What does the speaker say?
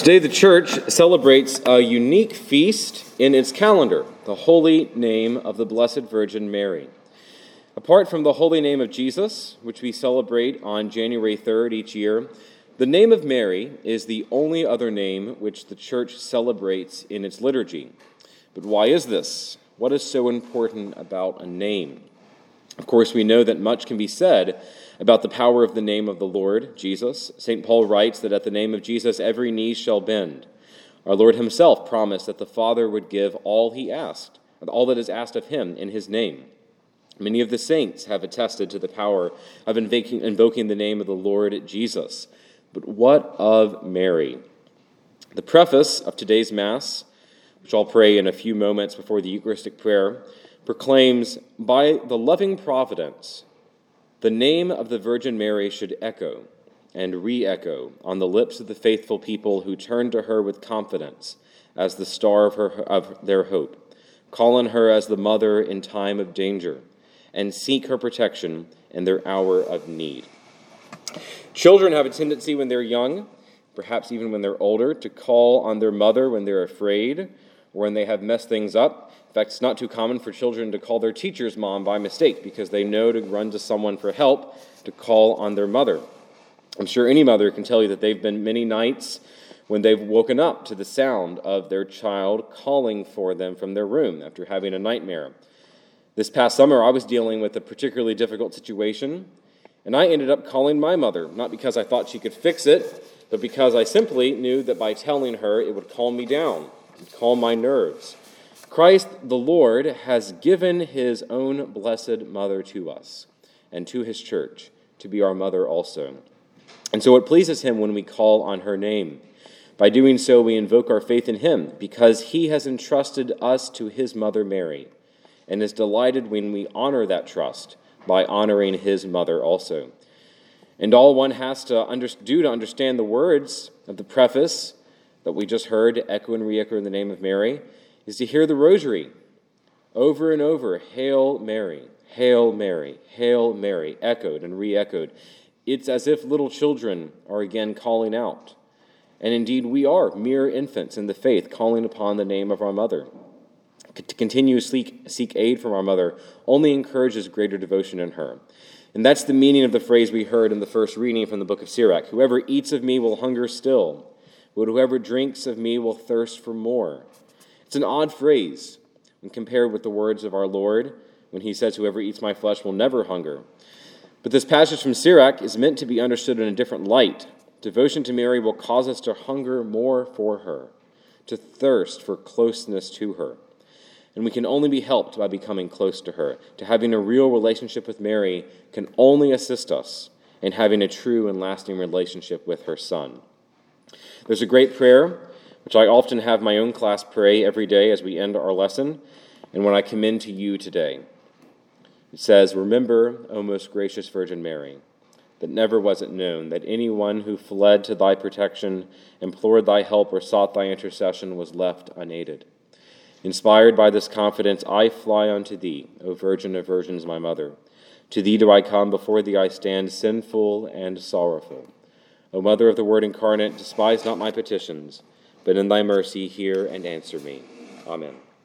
Today, the church celebrates a unique feast in its calendar, the holy name of the Blessed Virgin Mary. Apart from the holy name of Jesus, which we celebrate on January 3rd each year, the name of Mary is the only other name which the church celebrates in its liturgy. But why is this? What is so important about a name? Of course, we know that much can be said about the power of the name of the Lord, Jesus. St. Paul writes that at the name of Jesus every knee shall bend. Our Lord himself promised that the Father would give all he asked, all that is asked of him in his name. Many of the saints have attested to the power of invoking, invoking the name of the Lord Jesus. But what of Mary? The preface of today's Mass, which I'll pray in a few moments before the Eucharistic prayer, proclaims By the loving providence the name of the Virgin Mary should echo and re echo on the lips of the faithful people who turn to her with confidence as the star of, her, of their hope, call on her as the mother in time of danger, and seek her protection in their hour of need. Children have a tendency when they're young, perhaps even when they're older, to call on their mother when they're afraid when they have messed things up in fact, it's not too common for children to call their teacher's mom by mistake because they know to run to someone for help to call on their mother. I'm sure any mother can tell you that they've been many nights when they've woken up to the sound of their child calling for them from their room after having a nightmare. This past summer, I was dealing with a particularly difficult situation, and I ended up calling my mother, not because I thought she could fix it, but because I simply knew that by telling her it would calm me down calm my nerves. Christ the Lord has given his own blessed mother to us and to his church to be our mother also. And so it pleases him when we call on her name. By doing so, we invoke our faith in him because he has entrusted us to his mother Mary and is delighted when we honor that trust by honoring his mother also. And all one has to do to understand the words of the preface that we just heard, echo and re echo in the name of Mary, is to hear the rosary over and over Hail Mary, Hail Mary, Hail Mary, echoed and re echoed. It's as if little children are again calling out. And indeed, we are mere infants in the faith, calling upon the name of our mother. To continue seek, seek aid from our mother only encourages greater devotion in her. And that's the meaning of the phrase we heard in the first reading from the book of Sirach Whoever eats of me will hunger still, but whoever drinks of me will thirst for more. It's an odd phrase when compared with the words of our Lord when he says, Whoever eats my flesh will never hunger. But this passage from Sirach is meant to be understood in a different light. Devotion to Mary will cause us to hunger more for her, to thirst for closeness to her. And we can only be helped by becoming close to her. To having a real relationship with Mary can only assist us in having a true and lasting relationship with her Son. There's a great prayer which I often have my own class pray every day as we end our lesson, and when I commend to you today. It says, Remember, O most gracious Virgin Mary, that never was it known that anyone who fled to thy protection, implored thy help, or sought thy intercession was left unaided. Inspired by this confidence, I fly unto thee, O Virgin of Virgins, my mother. To thee do I come, before thee I stand, sinful and sorrowful. O Mother of the Word incarnate, despise not my petitions but in thy mercy hear and answer me. Amen.